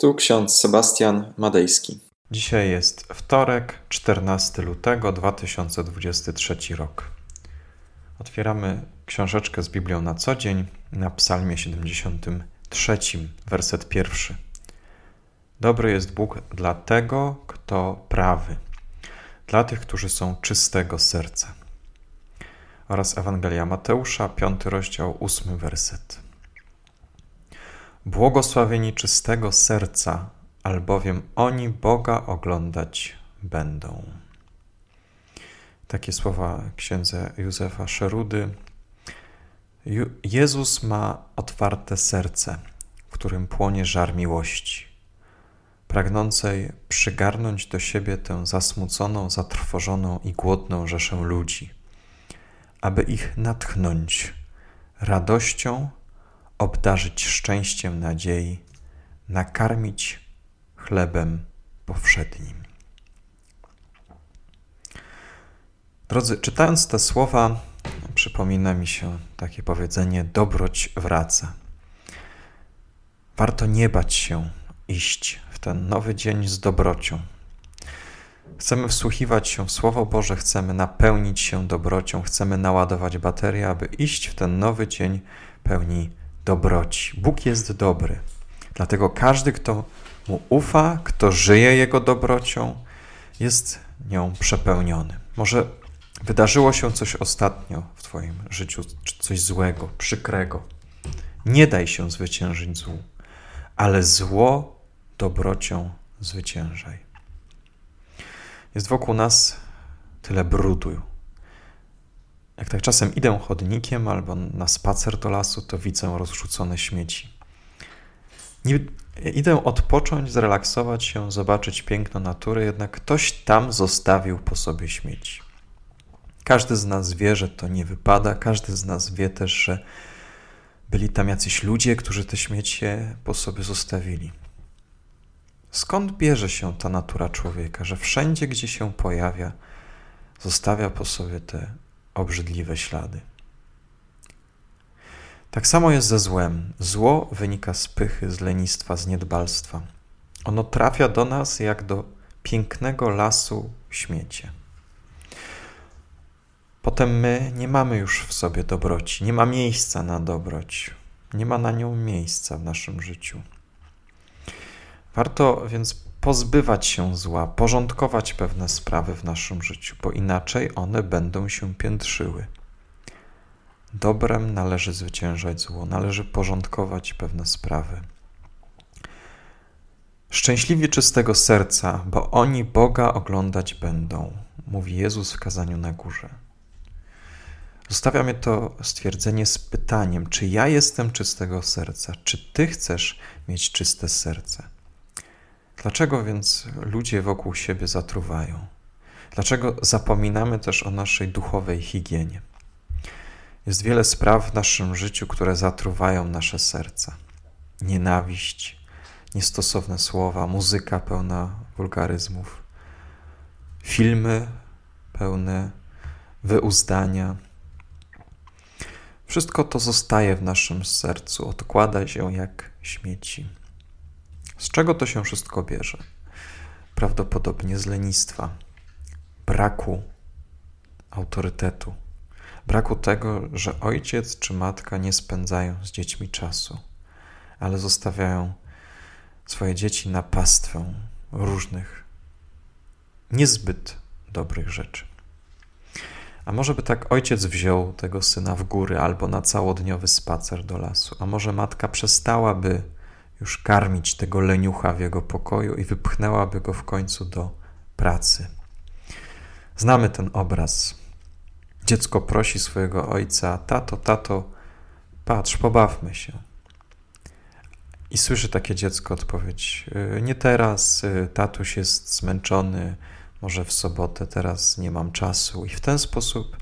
Tu ksiądz Sebastian Madejski. Dzisiaj jest wtorek, 14 lutego 2023 rok. Otwieramy książeczkę z Biblią na co dzień na Psalmie 73, werset pierwszy. Dobry jest Bóg dla tego, kto prawy, dla tych, którzy są czystego serca. Oraz Ewangelia Mateusza, 5 rozdział, 8 werset. Błogosławieni czystego serca, albowiem oni Boga oglądać będą. Takie słowa księdza Józefa Szerudy. Jezus ma otwarte serce, w którym płonie żar miłości, pragnącej przygarnąć do siebie tę zasmuconą, zatrwożoną i głodną rzeszę ludzi, aby ich natchnąć radością obdarzyć szczęściem nadziei, nakarmić chlebem powszednim. Drodzy, czytając te słowa, przypomina mi się takie powiedzenie: dobroć wraca. Warto nie bać się iść w ten nowy dzień z dobrocią. Chcemy wsłuchiwać się w Słowo Boże, chcemy napełnić się dobrocią, chcemy naładować baterię, aby iść w ten nowy dzień pełni dobroci. Bóg jest dobry. Dlatego każdy, kto mu ufa, kto żyje jego dobrocią, jest nią przepełniony. Może wydarzyło się coś ostatnio w Twoim życiu, coś złego, przykrego. Nie daj się zwyciężyć złu, ale zło dobrocią zwyciężaj. Jest wokół nas tyle brudu, jak tak czasem idę chodnikiem albo na spacer do lasu, to widzę rozrzucone śmieci. Nie, idę odpocząć, zrelaksować się, zobaczyć piękno natury, jednak ktoś tam zostawił po sobie śmieci. Każdy z nas wie, że to nie wypada, każdy z nas wie też, że byli tam jacyś ludzie, którzy te śmieci po sobie zostawili. Skąd bierze się ta natura człowieka, że wszędzie, gdzie się pojawia, zostawia po sobie te obrzydliwe ślady. Tak samo jest ze złem. Zło wynika z pychy, z lenistwa, z niedbalstwa. Ono trafia do nas jak do pięknego lasu śmiecie. Potem my nie mamy już w sobie dobroci, nie ma miejsca na dobroć, nie ma na nią miejsca w naszym życiu. Warto więc pozbywać się zła, porządkować pewne sprawy w naszym życiu, bo inaczej one będą się piętrzyły. Dobrem należy zwyciężać zło, należy porządkować pewne sprawy. Szczęśliwi czystego serca, bo oni Boga oglądać będą, mówi Jezus w kazaniu na górze. Zostawia mnie to stwierdzenie z pytaniem, czy ja jestem czystego serca, czy Ty chcesz mieć czyste serce? Dlaczego więc ludzie wokół siebie zatruwają? Dlaczego zapominamy też o naszej duchowej higienie? Jest wiele spraw w naszym życiu, które zatruwają nasze serca. Nienawiść, niestosowne słowa, muzyka pełna wulgaryzmów, filmy pełne wyuzdania. Wszystko to zostaje w naszym sercu, odkłada się jak śmieci. Z czego to się wszystko bierze? Prawdopodobnie z lenistwa, braku autorytetu, braku tego, że ojciec czy matka nie spędzają z dziećmi czasu, ale zostawiają swoje dzieci na pastwę różnych niezbyt dobrych rzeczy. A może by tak ojciec wziął tego syna w góry albo na całodniowy spacer do lasu, a może matka przestałaby już karmić tego leniucha w jego pokoju i wypchnęłaby go w końcu do pracy. Znamy ten obraz. Dziecko prosi swojego ojca: Tato, tato, patrz, pobawmy się. I słyszy takie dziecko odpowiedź: y, Nie teraz, y, tatuś jest zmęczony, może w sobotę, teraz nie mam czasu. I w ten sposób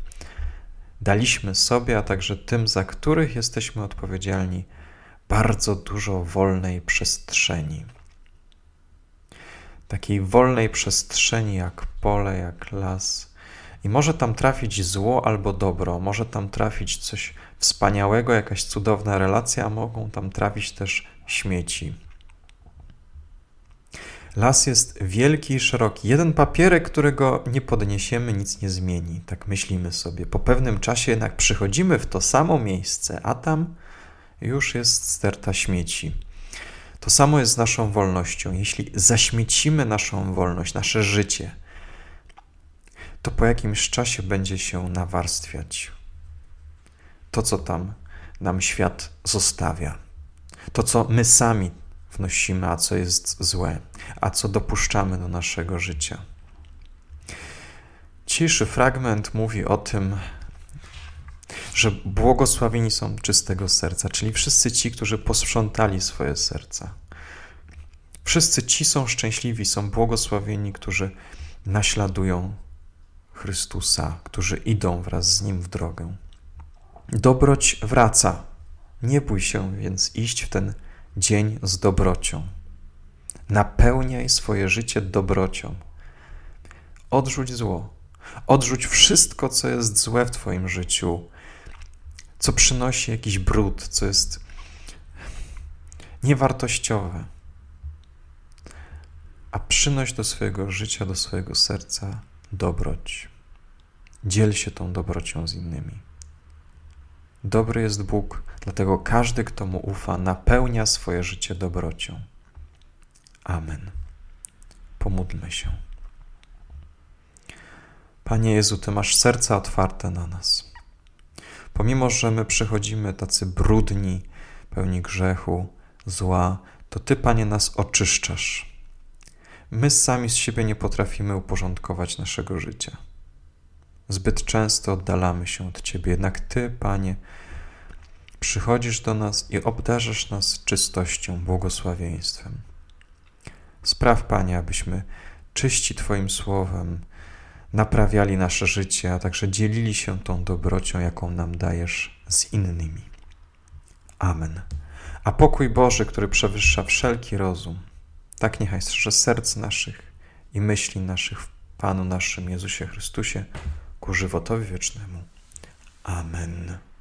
daliśmy sobie, a także tym, za których jesteśmy odpowiedzialni, bardzo dużo wolnej przestrzeni. Takiej wolnej przestrzeni jak pole, jak las. I może tam trafić zło albo dobro, może tam trafić coś wspaniałego, jakaś cudowna relacja, a mogą tam trafić też śmieci. Las jest wielki i szeroki. Jeden papierek, którego nie podniesiemy, nic nie zmieni. Tak myślimy sobie. Po pewnym czasie jednak przychodzimy w to samo miejsce, a tam już jest sterta śmieci. To samo jest z naszą wolnością. Jeśli zaśmiecimy naszą wolność, nasze życie, to po jakimś czasie będzie się nawarstwiać. To, co tam nam świat zostawia, to, co my sami wnosimy, a co jest złe, a co dopuszczamy do naszego życia. Dzisiejszy fragment mówi o tym, że błogosławieni są czystego serca, czyli wszyscy ci, którzy posprzątali swoje serca. Wszyscy ci są szczęśliwi, są błogosławieni, którzy naśladują Chrystusa, którzy idą wraz z Nim w drogę. Dobroć wraca. Nie bój się więc iść w ten dzień z dobrocią. Napełniaj swoje życie dobrocią. Odrzuć zło. Odrzuć wszystko, co jest złe w Twoim życiu, co przynosi jakiś brud, co jest niewartościowe. A przynoś do swojego życia, do swojego serca dobroć. Dziel się tą dobrocią z innymi. Dobry jest Bóg, dlatego każdy, kto mu ufa, napełnia swoje życie dobrocią. Amen. Pomódlmy się. Panie Jezu, Ty masz serca otwarte na nas. Pomimo, że my przychodzimy tacy brudni, pełni grzechu, zła, to Ty, Panie, nas oczyszczasz. My sami z siebie nie potrafimy uporządkować naszego życia. Zbyt często oddalamy się od Ciebie, jednak Ty, Panie, przychodzisz do nas i obdarzasz nas czystością, błogosławieństwem. Spraw, Panie, abyśmy czyści Twoim słowem naprawiali nasze życie, a także dzielili się tą dobrocią, jaką nam dajesz z innymi. Amen. A pokój Boży, który przewyższa wszelki rozum, tak niechaj strzeże serc naszych i myśli naszych w Panu naszym Jezusie Chrystusie ku żywotowi wiecznemu. Amen.